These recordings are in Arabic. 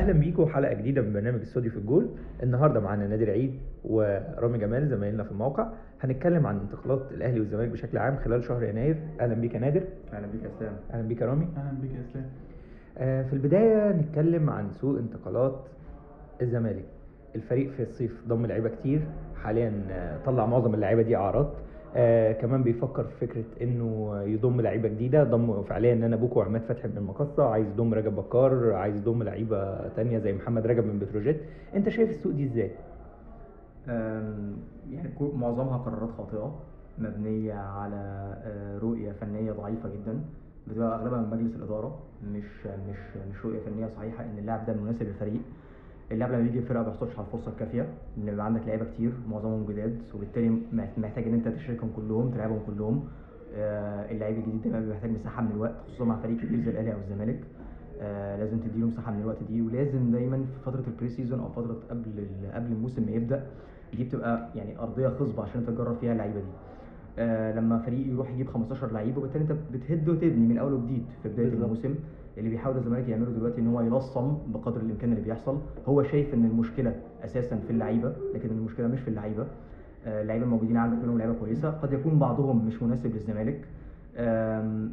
أهلا بيكم حلقة جديدة من برنامج استوديو في الجول النهارده معانا نادر عيد ورامي جمال زمايلنا في الموقع. هنتكلم عن انتقالات الأهلي والزمالك بشكل عام خلال شهر يناير. أهلا بيك يا نادر. أهلا بيك يا إسلام. أهلا بيك يا رامي. أهلا بك يا إسلام. آه، في البداية نتكلم عن سوق انتقالات الزمالك. الفريق في الصيف ضم لعيبة كتير. حاليا آه، طلع معظم اللعيبة دي إعارات. آه كمان بيفكر في فكرة إنه يضم لعيبة جديدة. ضم فعليا نانا بوكو وعماد فتحي من المقصة عايز يضم رجب بكار عايز يضم لعيبة تانية زي محمد رجب من بتروجيت. أنت شايف السوق دي إزاي؟ يعني معظمها قرارات خاطئة مبنية على آه، رؤية فنية ضعيفة جدا. بتبقى أغلبها من مجلس الإدارة مش مش مش رؤية فنية صحيحة إن اللاعب ده مناسب للفريق. اللاعب لما بيجي الفرقة ما بيحصلش على الفرصة الكافية إن يبقى عندك لعيبة كتير معظمهم جداد وبالتالي محت- محتاج إن أنت تشاركهم كلهم تلعبهم كلهم. آه، اللعيب الجديد دايما بيبقى محتاج مساحة من الوقت خصوصا مع فريق كبير زي الأهلي أو الزمالك. آه لازم تديله مساحة من الوقت دي ولازم دايما في فترة ال pre-season أو فترة قبل قبل الموسم ما يبدأ دي بتبقى يعني أرضية خصبة عشان انت تجرب فيها اللعيبة دي. آه لما فريق يروح يجيب 15 لعيب وبالتالي أنت بتهد وتبني من أول وجديد في بداية. الموسم. اللي بيحاول الزمالك يعمله دلوقتي إن هو يلصم بقدر الإمكان اللي بيحصل. هو شايف إن المشكلة أساسا في اللعيبة لكن المشكلة مش في اللعيبة. آه، اللعيبة الموجودين عندك منهم لعيبة كويسة. قد يكون بعضهم مش مناسب للزمالك.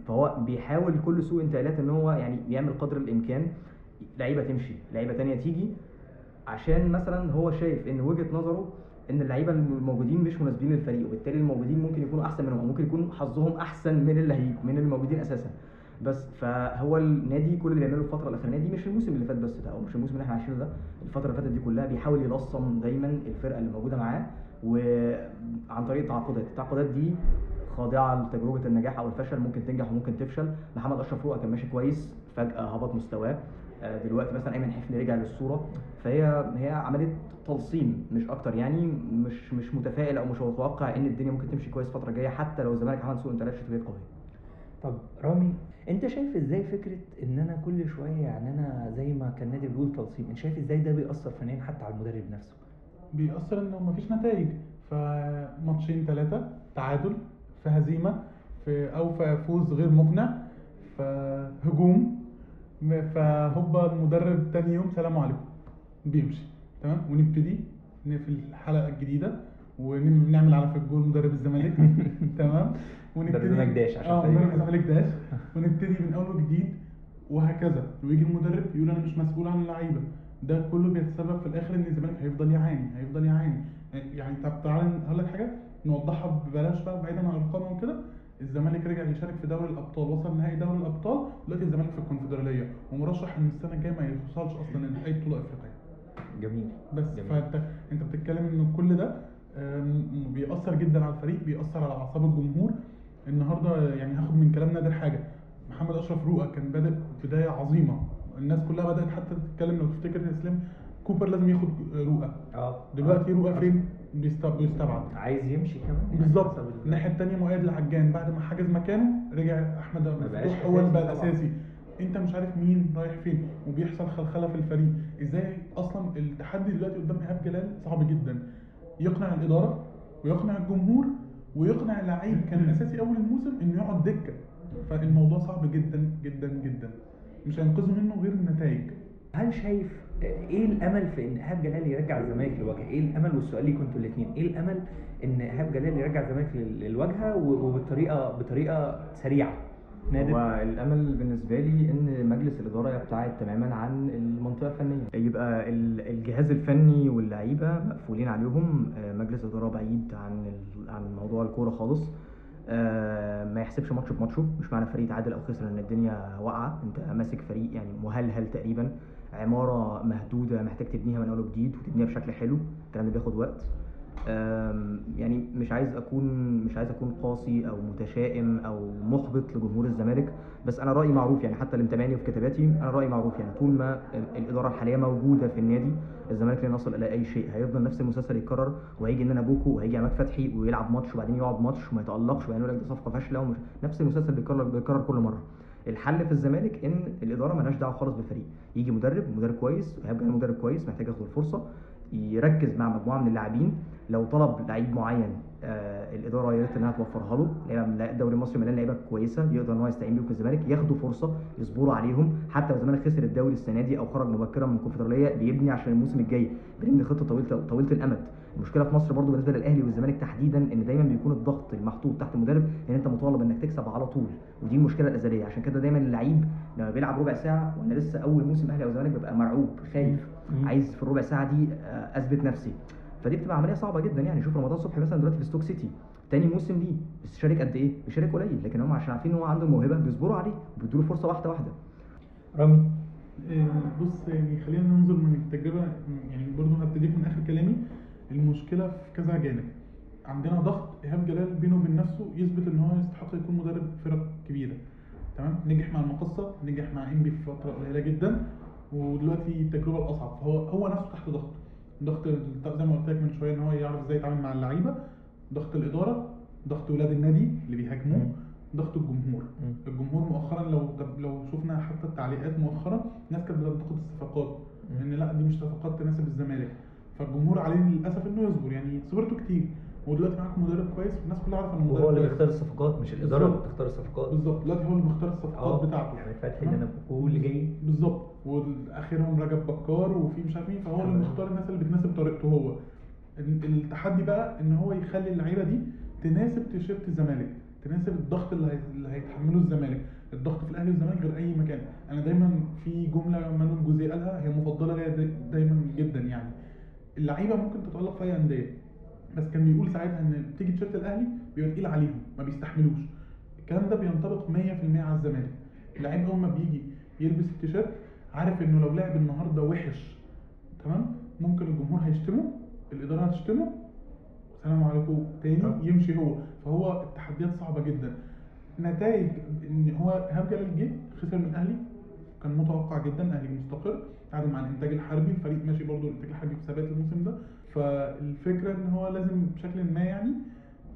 فهو بيحاول كل سوق انتقالات إن هو يعني يعمل قدر الإمكان. لعيبة تمشي لعيبة تانية تيجي. عشان مثلا هو شايف إن وجهة نظره إن اللعيبة الموجودين مش مناسبين للفريق وبالتالي الموجودين ممكن يكونوا أحسن منهم أو ممكن يكون حظهم أحسن من اللي هيجوا من الموجودين أساسا. بس فهو النادي كل اللي بيعمله الفترة الاخرانيه دي مش الموسم اللي فات بس ده أو مش الموسم اللي إحنا عايشينه ده الفترة اللي فاتت دي كلها بيحاول يلصم دايما الفرقة اللي موجودة معاه وعن طريق التعاقدات. التعاقدات دي خاضعة لتجربة النجاح أو الفشل ممكن تنجح وممكن تفشل. محمد أشرف رؤى كان ماشي كويس فجأة هبط مستواه. آه، دلوقتي مثلا أيمن حفني رجع للصورة. فهي هي عمليه تلصيم مش أكتر يعني مش مش متفائل أو مش متوقع إن الدنيا ممكن تمشي كويس الفترة الجاية حتى لو الزمالك عمل سوق انتقالات شتويه قوي طب رامي انت شايف إزاي فكرة ان أنا كل شوية يعني أنا زي ما كان نادر بيقول تلصيم انت شايف إزاي ده بيأثر فنيا حتى على المدرب نفسه؟ بيأثر انه مفيش نتائج. فماتشين ثلاثة تعادل في هزيمة في أو في فوز غير مقنع فهجوم فهوبا المدرب تاني يوم سلام عليكم. بيمشي تمام؟ ونبتدي في الحلقة الجديدة ونعمل على في الجول مدرب الزمالك. تمام؟ مدربنا داش عشان آه. مدرب داش ونبتدي من أول وجديد وهكذا. ويجي المدرب يقول أنا مش مسؤول عن اللعيبة. ده كله بيتسبب في الآخر إن الزمالك هيفضل يعاني هيفضل يعاني. يعني طب تعالى هقول لك حاجة نوضحها ببلاش بقى بعيدا عن الأرقام وكده الزمالك رجع يشارك في دوري الأبطال وصل نهائي دوري الأبطال. دلوقتي الزمالك في الكونفدرالية. ومرشح إن السنة الجاية ما يوصلش أصلا لاي بطولة إفريقية. جميل. بس جميل. فانت أنت بتتكلم إن كل ده بيأثر جدا على الفريق بيأثر على أعصاب الجمهور. النهارده يعني هاخد من كلام نادر حاجة محمد أشرف روقا كان بادئ بداية عظيمة. الناس كلها بدأت حتى تتكلم لو تفتكر يا اسلام كوبر لازم ياخد روقا. آه. دلوقتي آه. روقا فين؟ بيست- بيستبعد. عايز يمشي كمان. يعني بالظبط ال- الناحيه الثانية مؤيد لعجان بعد ما حجز مكانه رجع أحمد أبو بقاش الفتوح هو اللي بقى. الأساسي. أنت مش عارف مين رايح فين وبيحصل خلخلة في الفريق. إزاي أصلا التحدي دلوقتي قدام إيهاب جلال صعب جدا. يقنع الإدارة ويقنع الجمهور ويقنع اللعيب كان أساسي أول الموسم إنه يقعد دكة. فالموضوع صعب جدا جدا جدا. مش هينقذوا منه غير النتائج. هل شايف إيه الأمل في إن إيهاب جلال يرجع الزمالك للواجهة؟ إيه الأمل والسؤال ليكم أنتوا الاثنين، إيه الأمل إن إيهاب جلال يرجع الزمالك لل- للواجهة و- وبطريقة بطريقة سريعة؟ نادر. هو الأمل بالنسبة لي إن مجلس الإدارة يبتعد تماما عن المنطقة الفنية. يبقى ال- الجهاز الفني واللعيبة مقفولين عليهم. آه، مجلس الإدارة بعيد عن عن موضوع الكورة خالص. آه، ما يحسبش ماتش بماتشه. مش معنى فريق تعادل أو خسر ان الدنيا واقعة. أنت ماسك فريق يعني مهلهل تقريبا. عمارة مهدودة محتاج تبنيها من أول وجديد وتبنيها بشكل حلو. الكلام ده بياخد وقت. يعني مش عايز اكون مش عايز أكون قاسي أو متشائم أو محبط لجمهور الزمالك بس أنا رأيي معروف يعني حتى اللي متابعني في كتاباتي أنا رأيي معروف. يعني طول ما الإدارة الحالية موجودة في النادي الزمالك لن يصل إلى أي شيء. هيفضل نفس المسلسل يتكرر وهيجي نانا بوكو وهيجي عماد فتحي ويلعب ماتش وبعدين يقعد ماتش وما يتألقش وبعدين يقول لك صفقة فاشلة ومش نفس المسلسل بيتكرر بيتكرر كل مرة. الحل في الزمالك إن الإدارة مالهاش دعوة خالص بالفريق. يجي مدرب مدرب كويس وهيبقى مدرب كويس محتاج ياخد الفرصة. يركز مع مجموعة من اللاعبين لو طلب لعيب معين آه الإدارة يا ريت إنها توفرها له. الدوري المصري مليان لعيبة كويسة يقدر إن هو يستعين بيهم في الزمالك ياخدوا فرصة يصبروا عليهم. حتى لو الزمالك خسر الدوري السنة دي أو خرج مبكرا من الكونفدرالية بيبني عشان الموسم الجاي بنبني خطة طويله طويلة الأمد. المشكلة في مصر برضو بالنسبة للأهلي والزمالك تحديدا إن دايما بيكون الضغط المحطوط تحت المدرب إن أنت مطالب إنك تكسب على طول ودي المشكلة الأزلية. عشان كده دايما اللعيب لما بيلعب ربع ساعة وأنا لسه أول موسم أهلي أو زمالك ببقى مرعوب خايف. عايز في الربع ساعة دي آه، أثبت نفسي. فدي بتبقى عملية صعبة جدا يعني. شوف رمضان صبحي مثلا دلوقتي في ستوك سيتي تاني موسم ليه بس شارك قد إيه؟ بيشارك قليل لكن هم عشان عارفين إن هو عنده الموهبه بيصبروا عليه بيدوا له فرصة واحدة واحدة. رامي؟ آه، بص يعني خلينا ننظر من التجربة يعني برضه هبتدي من آخر كلامي. المشكلة في كذا جانب. عندنا ضغط إيهاب جلال بينه وبين نفسه يثبت إن هو يستحق يكون مدرب فرق كبيرة. تمام؟ نجح مع المقصة نجح مع إنبي في فترة قليلة جدا. ودلوقتي التجربه الأصعب. فهو هو نفسه تحت ضغط. ضغط زي ما قلت لك من شوية إن هو يعرف إزاي يتعامل مع اللعيبة. ضغط الإدارة ضغط ولاد النادي اللي بيهاجموه. ضغط الجمهور. الجمهور مؤخرا لو لو شفنا حتى التعليقات مؤخرا الناس كانت بتنتقد الصفقات. إن لأ دي مش صفقات تناسب الزمالك. فالجمهور عليه للأسف إنه يصبر. يعني صبرته كتير. ودلوقتي معاكم مدرب كويس والناس كلها عارفة انه وهو مدرب اللي بيختار الصفقات مش الإدارة اللي. بتختار الصفقات. بالظبط. دلوقتي هو اللي آه الصفقات بتاعته. يعني فتحي؟ اللي أنا واللي جاي. بالظبط. والآخرهم رجب بكار وفي مش عارف مين فهو اللي تمام. مختار الناس اللي بتناسب طريقته هو. ال- التحدي بقى إن هو يخلي اللعيبة دي تناسب تيشيرت الزمالك تناسب الضغط اللي, هي... اللي هيتحمله الزمالك. الضغط في الأهلي والزمالك غير أي مكان. أنا دايما في جملة مانويل جوزيه قالها هي مفضلة ليا دا- دايما جدا يعني. اللعيبة ممكن تتألق في أي أندية بس كان بيقول ساعتها إن بتيجي تيشيرت الأهلي بيبقى تقيل عليهم ما بيستحملوش. الكلام ده بينطبق 100% على الزمالك. اللعيب أول ما بيجي يلبس التيشيرت عارف إنه لو لعب النهارده وحش تمام؟ ممكن الجمهور هيشتمه الإدارة هتشتمه السلام عليكم. تاني آه. يمشي هو. فهو التحديات صعبة جدا. نتائج إن هو إيهاب جلال جه خسر من الأهلي كان متوقع جدا الأهلي مستقر تعادل مع الإنتاج الحربي الفريق ماشي برضه الإنتاج الحربي بثبات الموسم ده. فالفكرة إن هو لازم بشكل ما يعني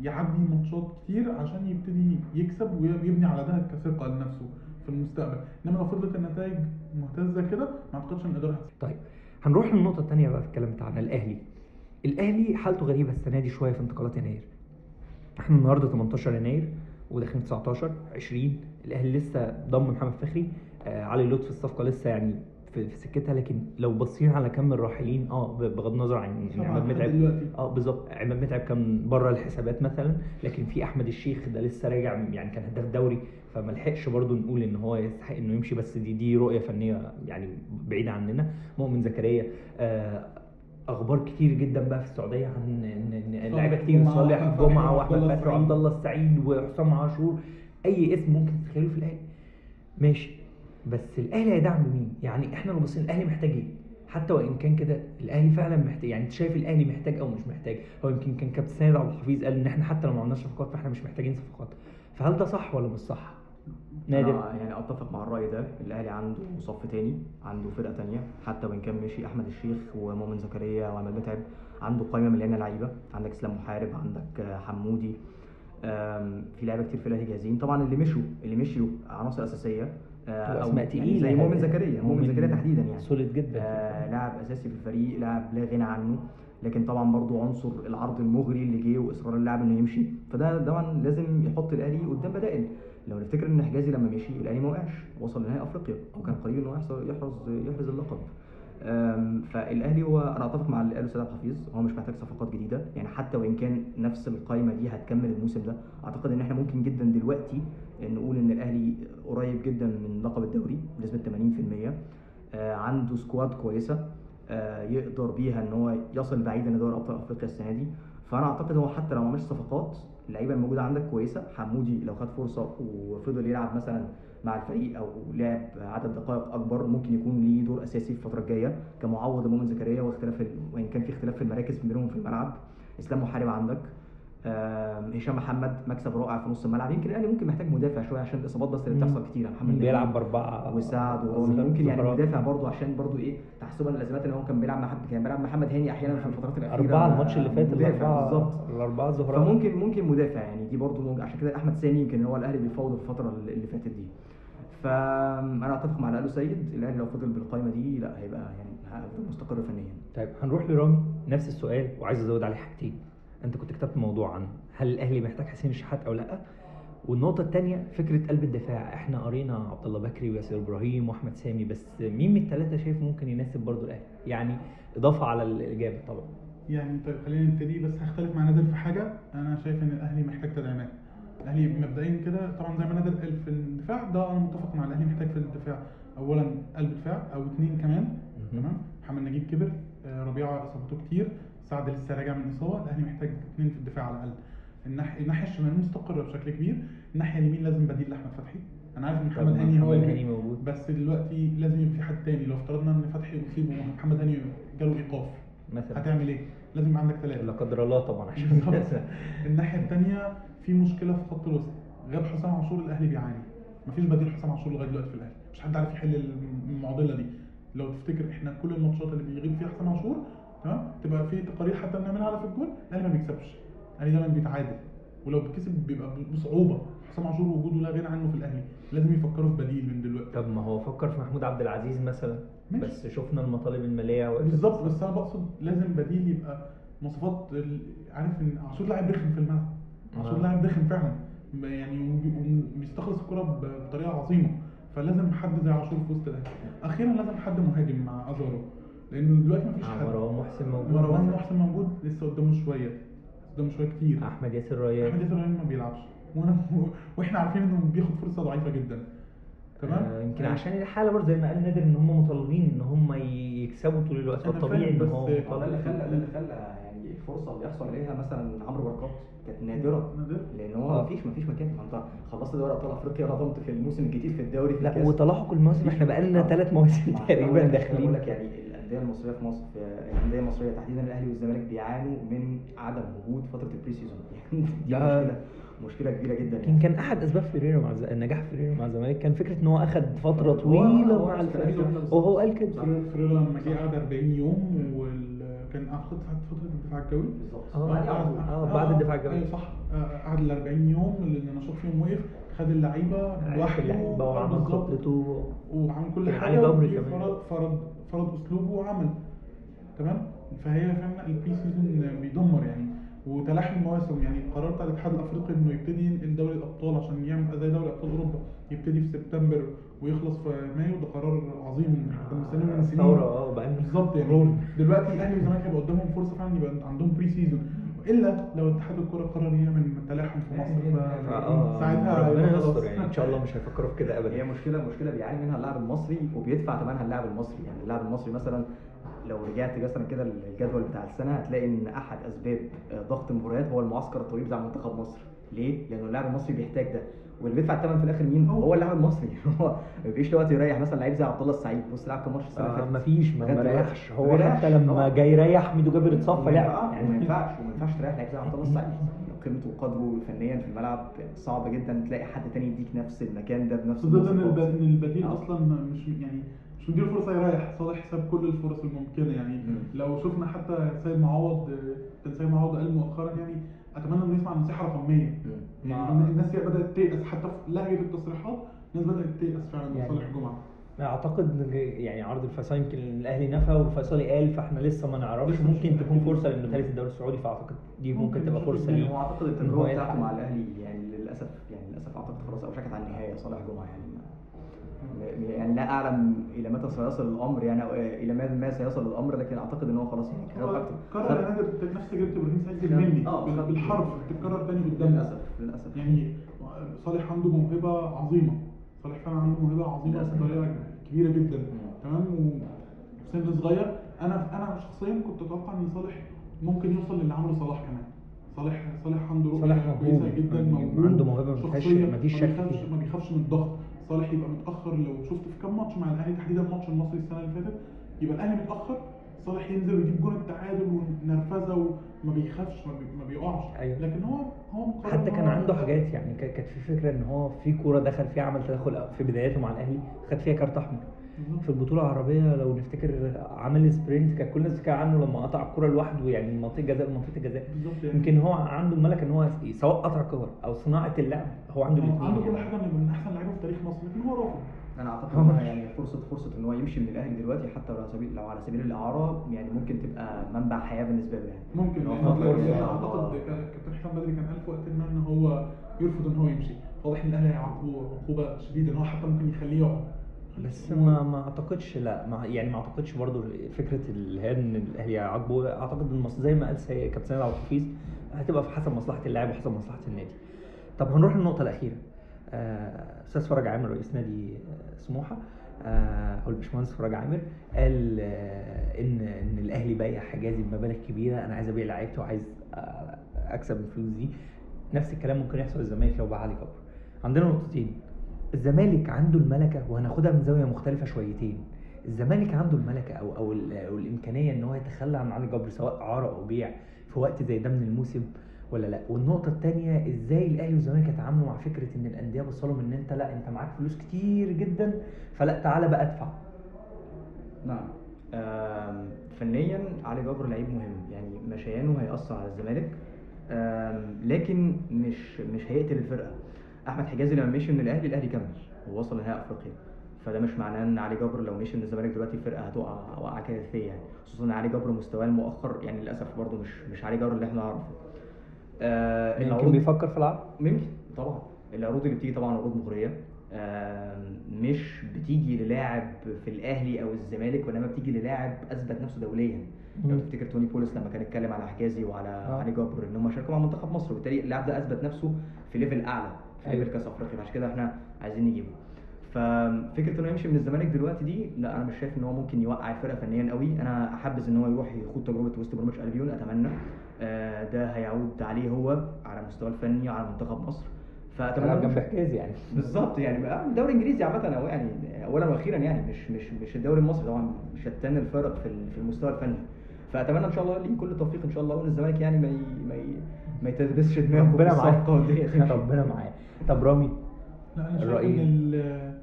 يعدي ماتشات كتير عشان يبتدي يكسب ويبني على ده كثقة لنفسه. في المستقبل إنما لو فضلت النتائج مهتزة كده ما أعتقدش إن الإدارة طيب هنروح للنقطة التانية بقى في الكلام بتاعنا الأهلي. الأهلي حالته غريبة السنة دي شوية في انتقالات يناير. إحنا النهاردة 18 يناير وداخلين 19 20 الأهلي لسه ضم محمد فخري آه علي لطفي الصفقة لسه يعني في, في سكتها لكن لو بصينا على كم الراحلين آه بغض النظر عن إن عماد متعب. آه بالظبط. عماد متعب كان بره الحسابات مثلا لكن في أحمد الشيخ ده لسه راجع يعني كان هداف دوري فما لحقش برضه نقول إن هو يستحق إنه يمشي بس دي دي رؤية فنية يعني بعيدة عننا. مؤمن زكريا آه أخبار كتير جدا بقى في السعودية عن إن لعيبة كتير صالح جمعة وأحمد فتحي. وعبد الله السعيد وحسام عاشور. أي اسم ممكن تتخيله في الأهلي. ماشي. بس الأهلي هيدعم مين؟ يعني إحنا لو بصينا الأهلي محتاج إيه؟ حتى وإن كان كده الأهلي فعلا محتاج يعني أنت شايف الأهلي محتاج أو مش محتاج؟ هو يمكن كان كابتن سيد عبد الحفيظ قال إن إحنا حتى لو ما عملناش صفقات فإحنا مش محتاجين صفقات. فهل ده صح ولا مش صح؟ نادر. يعني أتفق مع الرأي ده. الأهلي عنده صف تاني عنده فرقة تانية حتى وإن كان مشي أحمد الشيخ ومؤمن زكريا وعماد متعب عنده قائمه مليانة لعيبة. عندك إسلام محارب عندك حمودي في لعيبة كتير في الأهلي جاهزين. طبعا اللي مشوا اللي مشيوا عناصر أساسية. آه، أو اسماء يعني تقيله زي مؤمن زكريا مؤمن زكريا تحديدا يعني. سوليد جدا. آه لاعب أساسي في الفريق لاعب لا غنى عنه لكن طبعا برضو عنصر العرض المغري اللي جه وإصرار اللاعب إنه يمشي. فده طبعا لازم يحط الأهلي قدام بدائل. لو نفتكر إن حجازي لما مشي الأهلي ما وقعش وصل لنهائي أفريقيا وكان قريب إنه يحصل يحرز يحرز اللقب. فالأهلي هو أنا أتفق مع اللي قاله عبد الحفيظ هو مش محتاج صفقات جديدة يعني حتى وإن كان نفس القائمه دي هتكمل الموسم ده أعتقد إن إحنا ممكن جدا دلوقتي نقول إن الأهلي قريب جدا من لقب الدوري بنسبة 80% آه، عنده سكواد كويسة آه، يقدر بيها إن هو يصل بعيدا لدوري أبطال أفريقيا السنة دي فأنا أعتقد هو حتى لو ما عملش صفقات اللعيبة الموجودة عندك كويسة حمودي لو خد فرصة وفضل يلعب مثلا مع الفريق أو لعب عدد دقائق أكبر ممكن يكون ليه دور أساسي في الفترة الجاية كمعوض لمؤمن زكريا واختلاف وإن كان في اختلاف في المراكز بينهم في الملعب. إسلام محارب عندك. هشام محمد مكسب رائع في نص الملعب. يمكن الأهلي ممكن محتاج مدافع شوية عشان الإصابات بس اللي. بتحصل كتير. محمد بيلعب بأربعة وسعد ممكن يعني. مدافع برضه عشان برضه إيه تحسبا للأزمات اللي هو كان بيلعب مع حد كان بيلعب محمد هاني أحيانا في الفترات الأخيرة أربعة الماتش اللي فات الأربعة بالظبط. الأربعة زهران فممكن ممكن مدافع يعني. دي برضه ممكن عشان كده أحمد سامي يمكن هو الأهلي بيفاوض الفترة اللي فاتت دي. فانا أتفق مع اللي قاله سيد الأهلي لو فضل بالقائمه دي لا هيبقى يعني مستقر فنيا. طيب هنروح لرامي. نفس السؤال وعايز أزود عليه حاجتين. انت كنت كتبت موضوع عن هل الأهلي محتاج حسين الشحات أو لأ؟ والنقطة الثانية فكرة قلب الدفاع. إحنا قرينا عبد الله بكري وياسر إبراهيم وأحمد سامي بس مين من الثلاثة شايف ممكن يناسب برضو الأهلي؟ يعني إضافة على الإجابة طبعا. يعني طيب خلينا نبتدي بس هختلف مع نادر في حاجة. أنا شايف إن الأهلي محتاج تدعيمات. الأهلي مبدئيا كده طبعا زي ما نادر قال في الدفاع ده أنا متفق مع الأهلي محتاج في الدفاع. اولا قلب دفاع أو اثنين كمان. تمام؟ محمد نجيب كبر آه، ربيعة اصابته كتير. سعد لسه راجع من اصابه الأهلي محتاج اثنين في الدفاع على الأقل. الناحيه الناحية الشمال مستقرة بشكل كبير. الناحية اليمين لازم بديل لأحمد فتحي. أنا عارف إن محمد هاني هو اللي- موجود. بس دلوقتي لازم يبقى في حد تاني. لو افترضنا إن فتحي اصيب ومحمد هاني جاله إيقاف مثلا. هتعمل إيه؟ لازم يبقى عندك ثلاثة لا قدر الله طبعا. عشان بالظبط. الناحية التانية في مشكلة في خط الوسط. غاب حسام عاشور الأهلي بيعاني. مفيش بديل حسام عاشور لغاية دلوقتي في الأهلي. مش حد عارف يحل المعضلة دي. لو تفتكر إحنا كل الماتشات اللي بيغيب فيها حسام عاشور تمام تبقى في تقارير حتى بنعملها على في الجول الأهلي ما بيكسبش. الأهلي دايما بيتعادل. ولو بيكسب بيبقى بصعوبة. حسام عاشور وجوده لا غنى عنه في الأهلي. لازم يفكروا في بديل من دلوقتي. طب ما هو فكر في محمود عبد العزيز مثلا. ماشي. بس شفنا المطالب المالية وقفت. بالظبط. بس أنا بقصد لازم بديل يبقى مواصفات عارف إن عاشور لاعب رخم في الملعب. عاشور آه. لاعب رخم فعلا. يعني وبي- وبيستخلص الكرة ب- بطريقة عظيمة. فلازم حد زي عاشور في وسط الأهلي. أخيرا لازم حد مهاجم مع أزارو. لأن دلوقتي مفيش آه، حد. مروان محسن موجود. مروان. محسن موجود لسه قدامه شوية. قدامه شوية كتير. أحمد ياسر ريان أحمد ياسر ريان ما بيلعبش. وأنا وإحنا عارفين إنه بياخد فرصة ضعيفة جدا. تمام؟ آه، يمكن عشان الحالة برضه زي ما قال نادر إن هم مطالبين إن هم يكسبوا طول الوقت. فالطبيعي إن هو بس- ده مطالب. اللي خلى ده اللي خلى يعني الفرصه اللي يحصل عليها؟ مثلا عمرو بركات كانت نادرة. نادر؟ لأن هو آه. مفيش مفيش مكان. ما أنت خلصت دوري أبطال أفريقيا نظمت في الموسم الجديد في الدوري في لا. وتلاحق المواسم إحنا بقالنا آه. ثلاث مواسم تقريبا داخلين. بقول لك يعني الأندية المصرية في مصر في الأندية المصرية تحديدا الأهلي والزمالك بيعانوا من عدم وجود فترة ال pre season. يعني. مشكلة مشكلة كبيرة جدا يمكن كان أحد أسباب فيريرا مع الز... النجاح فيريرا مع الزمالك كان فكرة إن هو اخذ فترة طويلة هو مع الفريق. وهو قال كده. فريرا لما جه قعد 40 يوم وكان ساعة فترة الدفاع الجوي. بالظبط. آه، قعد- طول. آه، بعد الدفاع الجوي. صح. آه، قعد ال 40 يوم اللي النشاط فيهم وقف. خد اللعيبة لوحده وعمل. خطته وعمل كل حاجة. فرض فرض فرض أسلوبه وعمل. تمام؟ فهي فعلا ال pre-season بيدمر يعني. وتلاحم المواسم يعني. قرار بتاع الاتحاد الأفريقي إنه يبتدي ينقل دوري الأبطال عشان يعمل زي دوري أبطال أوروبا يبتدي في سبتمبر ويخلص في مايو ده قرار عظيم. كنا مستنيين من سنين. ثورة آه بالظبط يعني. دلوقتي الأهلي والزمالك هيبقى قدامهم فرصة فعلا يبقى عندهم pre-season إلا لو اتحاد الكرة قرر يعمل تلاحم في مصر ف- آه ساعتها ربنا. يستر يعني إن شاء الله مش هيفكروا في كده هي ابدا مشكلة مشكلة بيعاني منها اللاعب المصري وبيدفع ثمنها اللاعب المصري. يعني اللاعب المصري مثلا لو رجعت مثلا كده الجدول بتاع السنة هتلاقي إن أحد أسباب آه، ضغط المباريات هو المعسكر الطويل بتاع منتخب مصر. ليه؟ لأنه اللاعب المصري بيحتاج ده واللي بيدفع الثمن في الآخر مين؟ هو. هو اللاعب المصري هو ما فيش وقت يريح مثلا لعيب زي عبد الله السعيد بص لعب كام ماتش السنة اللي آه ما. مريحش ما هو بيريحش حتى لما. جاي يريح ميدو جابر اتصفى لعب يعني ينفعش وما ينفعش تريح لعيب زي عبد الله السعيد قيمته وقدره فنيا في الملعب صعب جدا تلاقي حد تاني يديك نفس المكان ده بنفس خصوصا إن البديل آه. أصلا مش يعني مش مديله فرصة يريح صالح ساب كل الفرص الممكنة يعني. لو شفنا حتى سيد معوض كان سيد معوض قال مؤخرا يعني أتمنى ان نسمع نصيحه رقمية. يعني الناس بدأت تيأس حتى في لهجة التصريحات الناس بدأت تيأس فعلا من يعني- صالح جمعه أعتقد يعني عرض الفيصلي يمكن الاهلي نفى والفيصلي قال فإحنا لسه ما نعرفش ممكن تكون. فرصة لأنه ثالث الدوري السعودي فأعتقد دي ممكن ممكن تبقى فرصة يعني ليه هو اعتقد التجربه. بتاعته مع الأهلي يعني للأسف يعني للأسف أعتقد خلاص اوشكت على النهاية صالح جمعه يعني يعني لا أعلم إلى متى سيصل الأمر يعني إلى ما سيصل الأمر لكن أعتقد إن هو خلاص يعني هو أكتر خد- يا نادر نفس تجربه إبراهيم سعيد بالملي آه، بالحرف تتكرر تاني قدامنا للأسف للأسف. يعني صالح عنده موهبة عظيمة. صالح فعلا عنده موهبة عظيمة. بطريقة كبيرة جدا. مم. تمام؟ وسن صغير. أنا أنا شخصيا كنت أتوقع إن صالح ممكن يوصل للي عمله صلاح كمان. صالح صالح عنده رؤيه. كويسة جدا موهوب. عنده موهبة ما فيهاش- شك. ما بيخافش من الضغط. صالح يبقى متأخر لو شفت في كام ماتش مع الأهلي تحديدا الماتش المصري السنة اللي فاتت يبقى الأهلي متأخر صالح ينزل ويجيب جون التعادل ونرفزه وما بيخافش ما, بي... ما بيقعش أيوة. لكن هو هو حتى كان عنده حاجات يعني كا- كانت في فكرة إن هو في كورة دخل فيها عمل تدخل في بداياته مع الأهلي خد فيها كارت أحمر. في البطولة العربية لو نفتكر عمل sprint كان كل الناس بتتكلم عنه لما قطع الكوره لوحده يعني من منطقة جزاء لمنطقه الجزاء بالظبط يعني. يمكن هو عنده الملكه إن هو سواء قطع كور أو صناعة اللعب هو عنده عنده الاثنين كل يعني. حاجة من أحسن لعيبة في تاريخ مصر لكن هو رافض أنا أعتقد إنها يعني فرصة فرصة إن هو يمشي من الأهلي دلوقتي حتى لو على سبيل لو على سبيل الإعارة يعني ممكن تبقى منبع حياة بالنسبة له يعني ممكن كده، أعتقد. كا- كابتن حسام بدري كان قال في وقت ما إن هو يرفض إن هو يمشي واضح إن الأهلي هيعاقبه عقوبة شديدة إن هو حتى ممكن يخليه يقعد بس ما ما أعتقدش لا ما يعني ما أعتقدش برضو فكرة اللي هي ان الاهلي يعاقبه أعتقد ان زي ما قال سي- كابتن سيد عبد الحفيظ هتبقى في حسب مصلحة اللاعب وحسب مصلحة النادي. طب هنروح للنقطة الأخيرة. آه، أستاذ فرج عامر رئيس نادي آه، سموحة آه، أو الباشمهندس فرج عامر قال آه، إن إن الأهلي بايع حجازي بمبالغ كبيرة أنا عايز أبيع لعيبتي وعايز آه، أكسب الفلوس دي. نفس الكلام ممكن يحصل للزمالك لو باع علي جبر. عندنا نقطتين الزمالك عنده الملكة وهناخدها من زاوية مختلفة شويتين. الزمالك عنده الملكة أو أو, أو الإمكانية إن هو يتخلى عن علي جبر سواء اعاره أو بيع في وقت زي ده من الموسم ولا لأ. والنقطة الثانية إزاي الأهلي والزمالك يتعاملوا مع فكرة إن الأندية بصلهم إن أنت لأ أنت معاك فلوس كتير جدا فلأ تعالى بقى ادفع. نعم. فنيا علي جبر لعيب مهم. يعني مشيانه هيأثر على الزمالك. لكن مش مش هيقتل الفرقة. أحمد حجازي لما مشي من الأهلي الأهلي كمل ووصل لنهائي أفريقيا. فده مش معناه إن علي جبر لو مشي من الزمالك دلوقتي الفرقة هتقع وقعه كارثيه يعني؟ خصوصا إن علي جبر مستواه المؤخر يعني للأسف برضه مش مش علي جبر اللي إحنا نعرفه. آه يمكن بيفكر في العقد؟ ممكن طبعا. العروض اللي بتيجي طبعا عروض مغرية. آم، مش بتيجي للاعب في الأهلي أو الزمالك وإنما بتيجي للاعب أثبت نفسه دوليا. لو. تفتكر توني بولس لما كان اتكلم على حجازي وعلى آه. علي جبر إن هم شاركوا مع منتخب مصر وبالتالي اللاعب ده أثبت نفسه في level أعلى. level كاس افريقيا عشان كده إحنا عايزين نجيبه. ففكرة إنه يمشي من الزمالك دلوقتي دي لا أنا مش شايف إن هو ممكن يوقع الفرقة فنيا قوي. أنا أحبذ إن هو يروح يخوض تجربة ويست بروميتش ألبيون أتمنى. آه، ده هيعود عليه هو على المستوى الفني وعلى منتخب مصر. فأتمنى جنب حجازي يعني. بالظبط يعني الدوري الإنجليزي عامة أو يعني اولا وأخيرا يعني مش مش مش الدوري المصري طبعا شتان الفرق في في المستوى الفني. فأتمنى إن شاء الله ليه كل التوفيق إن شاء الله وإن الزمالك يعني ما ي... ما ي... ما يتلبسش دماغه ربنا معاه. ربنا معاه. طب رامي لا أنا شايف. إن ال-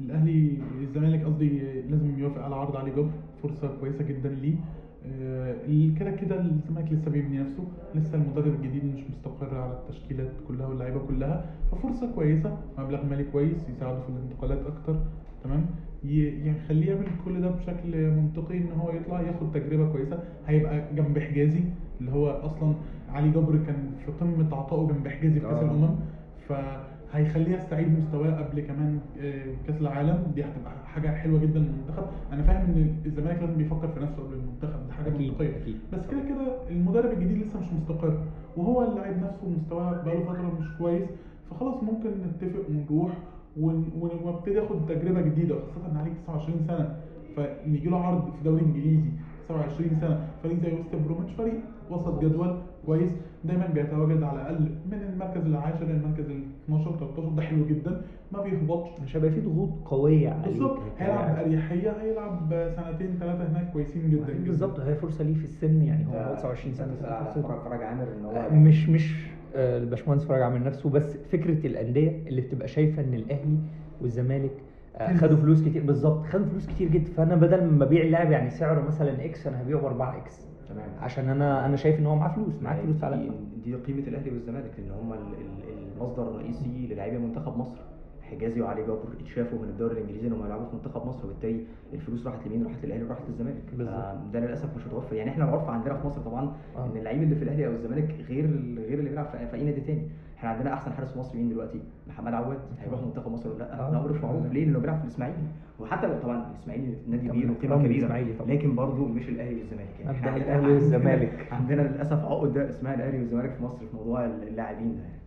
الأهلي الزمالك قصدي لازم يوافق على عرض علي جبر فرصة كويسة جدا ليه آه، كده كده الزمالك لسه بيبني نفسه لسه المدرب الجديد مش مستقر على التشكيلات كلها واللعيبه كلها ففرصة كويسة مبلغ مالي كويس يساعده في الانتقالات أكتر تمام ي- يخليه يعمل كل ده بشكل منطقي إن هو يطلع ياخد تجربة كويسة هيبقى جنب حجازي اللي هو أصلا علي جبر كان في قمة عطائه جنب حجازي في كأس آه. الأمم فهيخليه يستعيد مستواه قبل كمان آه، كأس العالم. دي هتبقى حاجة حلوة جدا للمنتخب. أنا فاهم إن الزمالك لازم بيفكر في نفسه قبل المنتخب. دي حاجة منطقية. بس كده كده المدرب الجديد لسه مش مستقر وهو اللاعب نفسه مستواه بقاله فترة مش كويس. فخلاص ممكن نتفق ونروح ون- ون- وابتدي آخد تجربة جديدة خاصة إن عليك 29 سنة. فنيجي له عرض في دوري انجليزي 27 سنة. فريق زي وست بروميتش فريق وسط جدول. كويس. دايما بيتواجد على الأقل من المركز العاشر للمركز ال 12 13 ده حلو جدا. ما بيهبطش. مش هيبقى في ضغوط قوية عليك بالظبط. هيلعب. باريحيه هيلعب سنتين ثلاثة هناك كويسين جدا جدا. بالظبط هي فرصة ليه في السن يعني. هو ده 29 سنة. فرج فرج عامر إن هو آه، مش مش آه، الباشمهندس فرج عامل نفسه بس فكرة الأندية اللي بتبقى شايفة إن الأهلي والزمالك آه،. خدوا فلوس كتير. بالظبط. خدوا فلوس كتير جدا. فأنا بدل ما أبيع اللاعب يعني سعره مثلا إكس أنا هبيعه ب 4 إكس تمام. عشان أنا أنا شايف إن هو معاه فلوس معاه فلوس على دي, دي قيمة الأهلي والزمالك لأن هم المصدر الرئيسي للاعيبه منتخب مصر. حجازي وعلي جبر اتشافوا من الدوري الإنجليزي انهم هيلعبوا في منتخب مصر وبالتالي الفلوس راحت لمين؟ راحت للأهلي وراحت للزمالك. بالظبط. ده للأسف مش متوفر يعني إحنا العرف عندنا في مصر طبعا آه. إن اللعيب اللي في الأهلي أو الزمالك غير غير اللي بيلعب في أي نادي تاني. إحنا عندنا أحسن حارس في مصر مين دلوقتي؟ محمد عواد هيروح منتخب مصر ولا لأ؟ آه. ده مش معروف ليه؟ لأنه بيلعب في الإسماعيلي وحتى لو طبعا الإسماعيلي نادي كبير وقيمة كبيرة. لكن برضه مش الأهلي والزمالك يعني عندنا- والزمالك. عندنا للأسف عقدة اسمها الأهلي والزمالك في مصر في موضوع اللاعبين ده يعني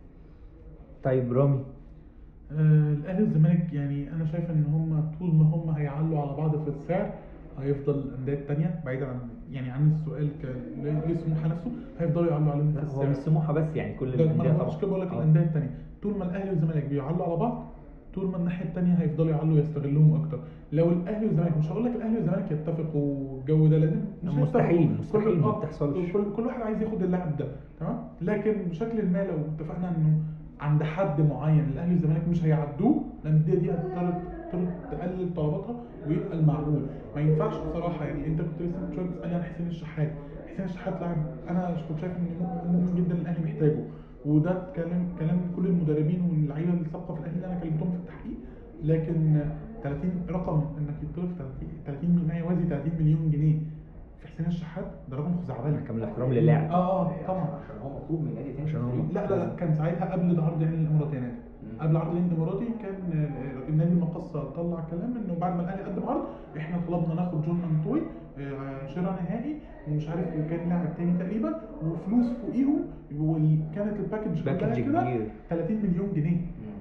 طيب رامي آه، الأهلي والزمالك يعني أنا شايف إن هم طول ما هم هيعلوا على بعض في السعر هيفضل الانديه التانيه بعيدا عن يعني عن السؤال ك- لسموحه نفسه هيفضلوا يعلوا عليهم في لا هو السعر مش سموحة بس يعني كل الأندية طبعا مش كده بقول لك آه. الانديه التانية طول ما الأهلي والزمالك بيعلوا على بعض طول ما الناحية التانية هيفضلوا يعلوا ويستغلوهم أكتر لو الأهلي والزمالك مش هقول لك الأهلي والزمالك يتفقوا والجو ده لأن مش مستحيل،. مستحيل، ما آه، بتحصلش. كل, كل واحد عايز ياخد اللاعب ده تمام لكن بشكل ما لو اتفقنا إنه عند حد معين الأهلي والزمالك مش هيعدوه لأن الدنيا دي هتضطر تضطر تقلل طلباتها ويبقى المعقول. ما ينفعش بصراحة يعني انت كنت لسه من شوية بتسالني عن حسين الشحات. حسين الشحات لاعب أنا كنت شايف ان مؤمن- جدا الأهلي محتاجه. وده كلام كلام كل المدربين واللعيبة اللي سابقه في الأهلي اللي أنا كلمتهم في التحقيق. لكن 30 رقم إنك يطلب 30 30 ما يوازي 30 مليون جنيه. حسين الشحات ده رقم خزعبلي كامل الإحترام للاعب. آه آه طبعا. عشان هو مطلوب من نادي تاني. عشان. لا لا لا كان ساعتها قبل عرض العين الإماراتي يعني. قبل عرض العين الإماراتي كان آه، النادي المقصه طلع كلام إنه بعد ما الأهلي قدم عرض إحنا طلبنا ناخد جون أنطوي آه، شراء نهائي ومش عارف وكان لاعب تاني تقريبا وفلوس فوقيهم وكانت ال package كلها كده كبير. 30 مليون جنيه.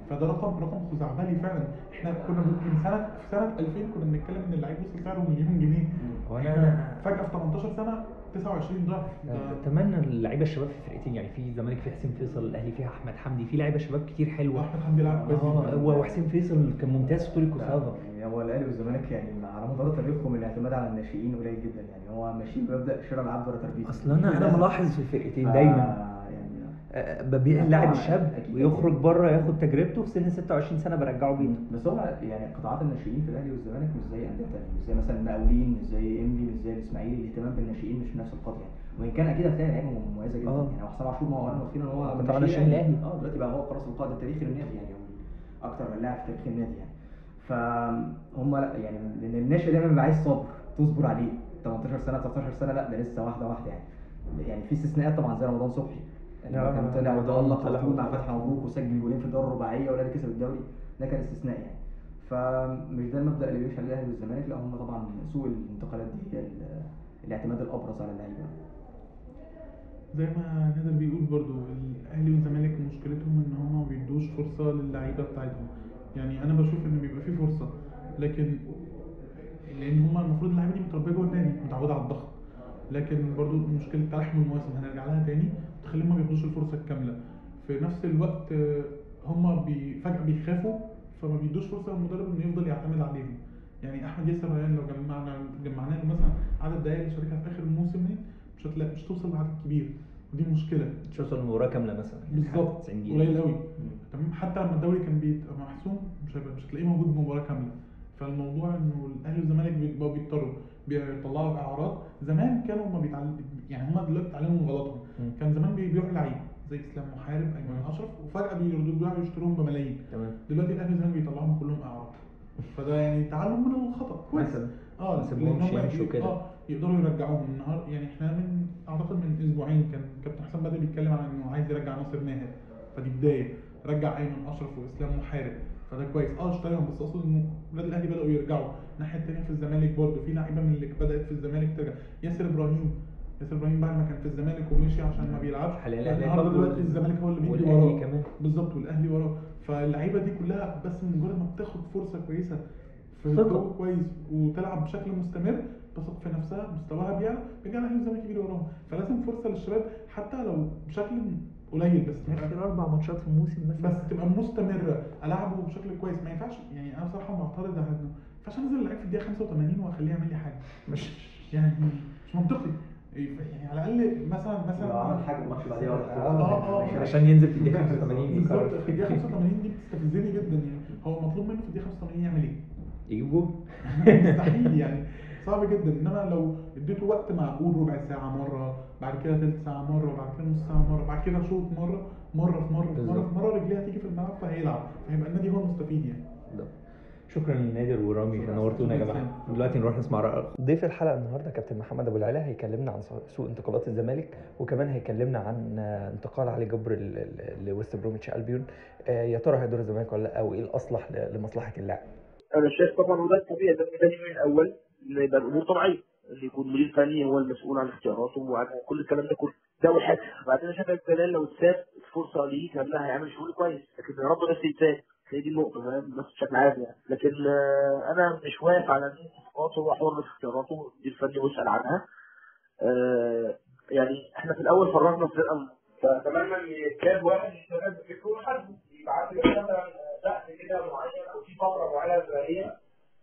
فده رقم رقم خزعبلي فعلا. إحنا كنا من سنة في سنة 2000 كنا بنتكلم إن اللعيب وصل سعره مليون جنيه. إحنا فجأة في 18 سنة 29 ضعف. ده- أتمنى اللعيبة الشباب في الفرقتين يعني في الزمالك في حسين فيصل الأهلي فيها أحمد حمدي في لعيبة شباب كتير حلوة. واحمد حمدي لعب كويس آه وحسين فيصل كان ممتاز في بطولة الكوسافا يعني هو الأهلي والزمالك يعني على مدار تاريخهم الاعتماد على الناشئين قليل جدا. يعني هو ماشيين بمبدأ شراء العبد ولا تربيته. أصلا أنا أنا. ملاحظ في الفرقتين دايما. ببيع اللاعب الشاب. ويخرج بره ياخد تجربته في سن 26 سنة برجعه بيته. بس هو يعني قطاعات الناشئين في الأهلي والزمالك مش زي أندية تانية مش زي مثلا المقاولين مش زي إنبي مش زي الإسماعيلي الاهتمام بالناشئين مش بنفس القدر يعني. وإن كان أكيد هتلاقي لعيبة مميزة جدا آه. يعني. هو حسام عاشور ما هو أنا واخدين إن هو قطاع من ناشئين الأهلي. آه دلوقتي بقى هو خلاص القائد التاريخي للنادي يعني أكتر من لاعب في تاريخ النادي يعني. فهم لا يعني لأن الناشئ دايما بيبقى عايز صبر تصبر عليه. 18 سنة 19 سنة لا ده لسه واحدة واحدة يعني. يعني في استثناءات طبعا زي رمضان صبحي. اللي هو آه، كان طلع. وتألق على طول مع. فتحي مبروك وسجل جولين في الدوري الرباعية والاهلي كسب الدوري. ده كان استثناء يعني. فمش ده المبدأ اللي بيمشي عليه الأهلي والزمالك لا هم طبعا سوق الانتقالات دي هي ال- الاعتماد الأبرز على اللعيبة. زي ما نادر بيقول برضو الأهلي والزمالك مشكلتهم إن هم ما بيدوش فرصة للعيبة بتاعتهم. يعني أنا بشوف إن بيبقى في فرصة لكن لأن هم المفروض اللعيبة دي متربية جوه النادي متعودة على الضغط. لكن برضو مشكلة تلاحم المواسم هنرجع لها تاني. تخليهم ما بياخدوش الفرصة الكاملة. في نفس الوقت آه، هم بي فجأة بيخافوا فما بيدوش فرصة للمدرب إنه يفضل يعتمد عليهم. يعني أحمد ياسر ريان لو جمعنا جمعنا له مثلا عدد اللي شاركها في آخر الموسم مش هتلاقي مش توصل لعدد كبير ودي مشكلة. مش توصل المباراه كاملة مثلا. بالظبط. 90 دقيقة. قليل قوي تمام؟ حتى لما الدوري كان بيبقى محسوم مش هيبقى مش هتلاقيه موجود بمباراة كاملة. فالموضوع إنه الأهلي والزمالك بقوا بيضطروا. بيطلعوا اعراض زمان كانوا ما بيتعلم يعني هم دلوقتي اتعلموا من غلطهم. كان زمان بيبيعوا لعيب زي إسلام محارب أيمن أشرف وفجأة بيردوا يشتروهم بملايين. تمام. دلوقتي الأهلي والزمالك بيطلعوهم كلهم اعراض فده يعني تعلم من الخطا كويس. مثلا. آه سيبهمش يمشوا كده. آه يقدروا يرجعوهم النهارده يعني إحنا من أعتقد من أسبوعين كان كابتن حسام بدري بيتكلم عن إنه عايز يرجع ناصر ماهر فدي بداية. رجع أيمن أشرف وإسلام محارب. فده كويس. آه اشتريهم بس أقصد إنه ولاد الأهلي بدأوا يرجعوا. الناحية الثانية في الزمالك برضه في لعيبة من اللي بدأت في الزمالك ترجع. ياسر إبراهيم. ياسر إبراهيم بعد ما كان في الزمالك ومشي عشان ما بيلعبش حاليا النهارده دلوقتي الزمالك هو اللي والأهلي وراه. كمان. بالظبط والأهلي وراه. فاللعيبة دي كلها بس مجرد ما بتاخد فرصة كويسة في. الجو كويس وتلعب بشكل مستمر تثق في نفسها مستواها بيعلى بيرجع الأهلي والزمالك يجري وراهم. فلازم فرصة للشباب حتى لو بشكل قليل بس تبقى آخر أربع ماتشات في الموسم مثلا. بس تبقى مستمرة ألعبه بشكل كويس. ما ينفعش يعني أنا بصراحة معترض على انه ما ينفعش أنزل اللعيب في الدقيقة 85 وأخليه يعمل لي حاجة. مش يعني مش منطقي. يعني على الأقل مثلا مثلا لو عمل حاجة الماتش بعديها ولا آه، آه. عشان ينزل في الدقيقة 85 بالظبط. في الدقيقة 85 دي بتستفزني جدا. يعني هو مطلوب منه في الدقيقة 85 يعمل إيه؟ يجيب جول؟ مستحيل يعني. صعب جدا. إنما لو اديته وقت معقول ربع ساعة مرة بعد كده ثلث ساعة مرة بعد كده نص ساعة مرة بعد كده شوط مرة مرة في مرة في مره في مرة رجليه هتيجي في الملعب فهيلعب. فهيبقى النادي هو المستفيد يعني. ده. شكرا لنادر ورامي. نورتونا يا. جماعة. دلوقتي نروح نسمع رأي ضيف الحلقة النهارده كابتن محمد أبو العلا هيكلمنا عن سوق انتقالات الزمالك وكمان هيكلمنا عن انتقال علي جبر ال- ال- لويست بروميتش ألبيون. آه، يا ترى هيدور الزمالك ولا لا أو إيه الأصلح لمصلحة اللاعب؟ أنا شايف طبعا وده الطبيعي ده الثاني من الأول ان يبقى الأمور طبيعية. أن يكون مدير فني هو المسؤول عن اختياراته وعن كل الكلام ده كله. ده أول حاجة. بعدين أنا شايف الدلال لو اتساب فرصة ليه كان هيعمل شغل كويس. لكن يا رب بس يتساب. هي دي النقطة. فاهم بس بشكل عام يعني. لكن آه، أنا مش واقف على ان صفقاته هو حر في اختياراته. المدير الفني ويسأل عنها. آه، يعني إحنا في الأول فرغنا فرقه فأتمنى إن كان واحد يشتغل بفكره وحد يبعت لي مثلا بحث كده معين أو في فترة معينة زمنيه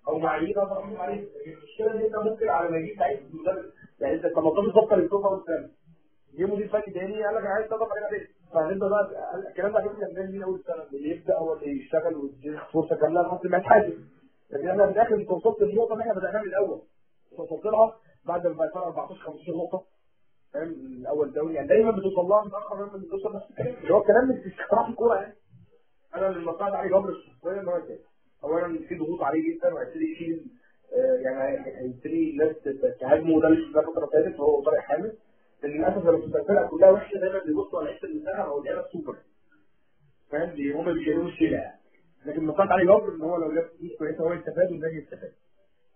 أو معايير احكم عليها لكن المشكلة إن أنت ممكن على ما يجيب لعيب مدرب يعني أنت 18 صفقه اللي بتوصل اول سنه جه مدير فني تاني قال لك أنا عايز تضرب ليه؟ فهنبدأ بقى الكلام ده فكره كان من أول السنة اللي يبدا هو اللي يشتغل ويديك فرصة كاملة ممكن ما يتحاسب. لكن إحنا في الآخر أنت وصلت للنقطه اللي إحنا بدأناها من الأول. وصلت لها بعد ما بقى 14 15 نقطة. فاهم؟ من اول دوري يعني دايما بتوصل لها متاخر لما بتوصل نفس اللي هو الكلام استقراء في الكوره يعني. أنا لما طلعت علي جبر الشخصية إن هو كده. اولا في ضغوط عليه جدا وهيبتدي يشيل آه، يعني هي- هيبتدي الناس تهاجمه اللي شفناه الفترة اللي فاتت وهو طارق حامد. للأسف لما بتبقى الفرقة كلها وحشة دايما بيبصوا على حتة المنتخب أو اللعيبة السوبر. فاهم؟ هم بيشيلوا الشيله لكن مقاط علي جبر إن هو لو جاب فلوس كويسة هو يستفاد والنادي يستفاد.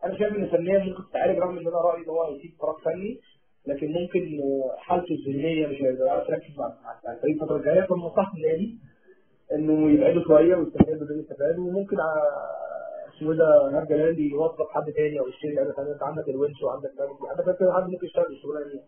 أنا شايف إن فنيا ممكن تتعالج رغم إن أنا رأيي إن هو هيسيب فراغ فني لكن ممكن آه، حالته الذهنية مش هيبقى يركز مع الفريق الفترة الجاية. فمصلحه النادي إنه يبعده شوية ويستفاد والنادي يستفاد وممكن اسمه إيه ده نهار جلال يوظف حد تاني أو يشتري لعيبه ثانية أنت عندك الونش وعندك مالك عندك كذا حد ممكن يشتغل الشغلانة دي.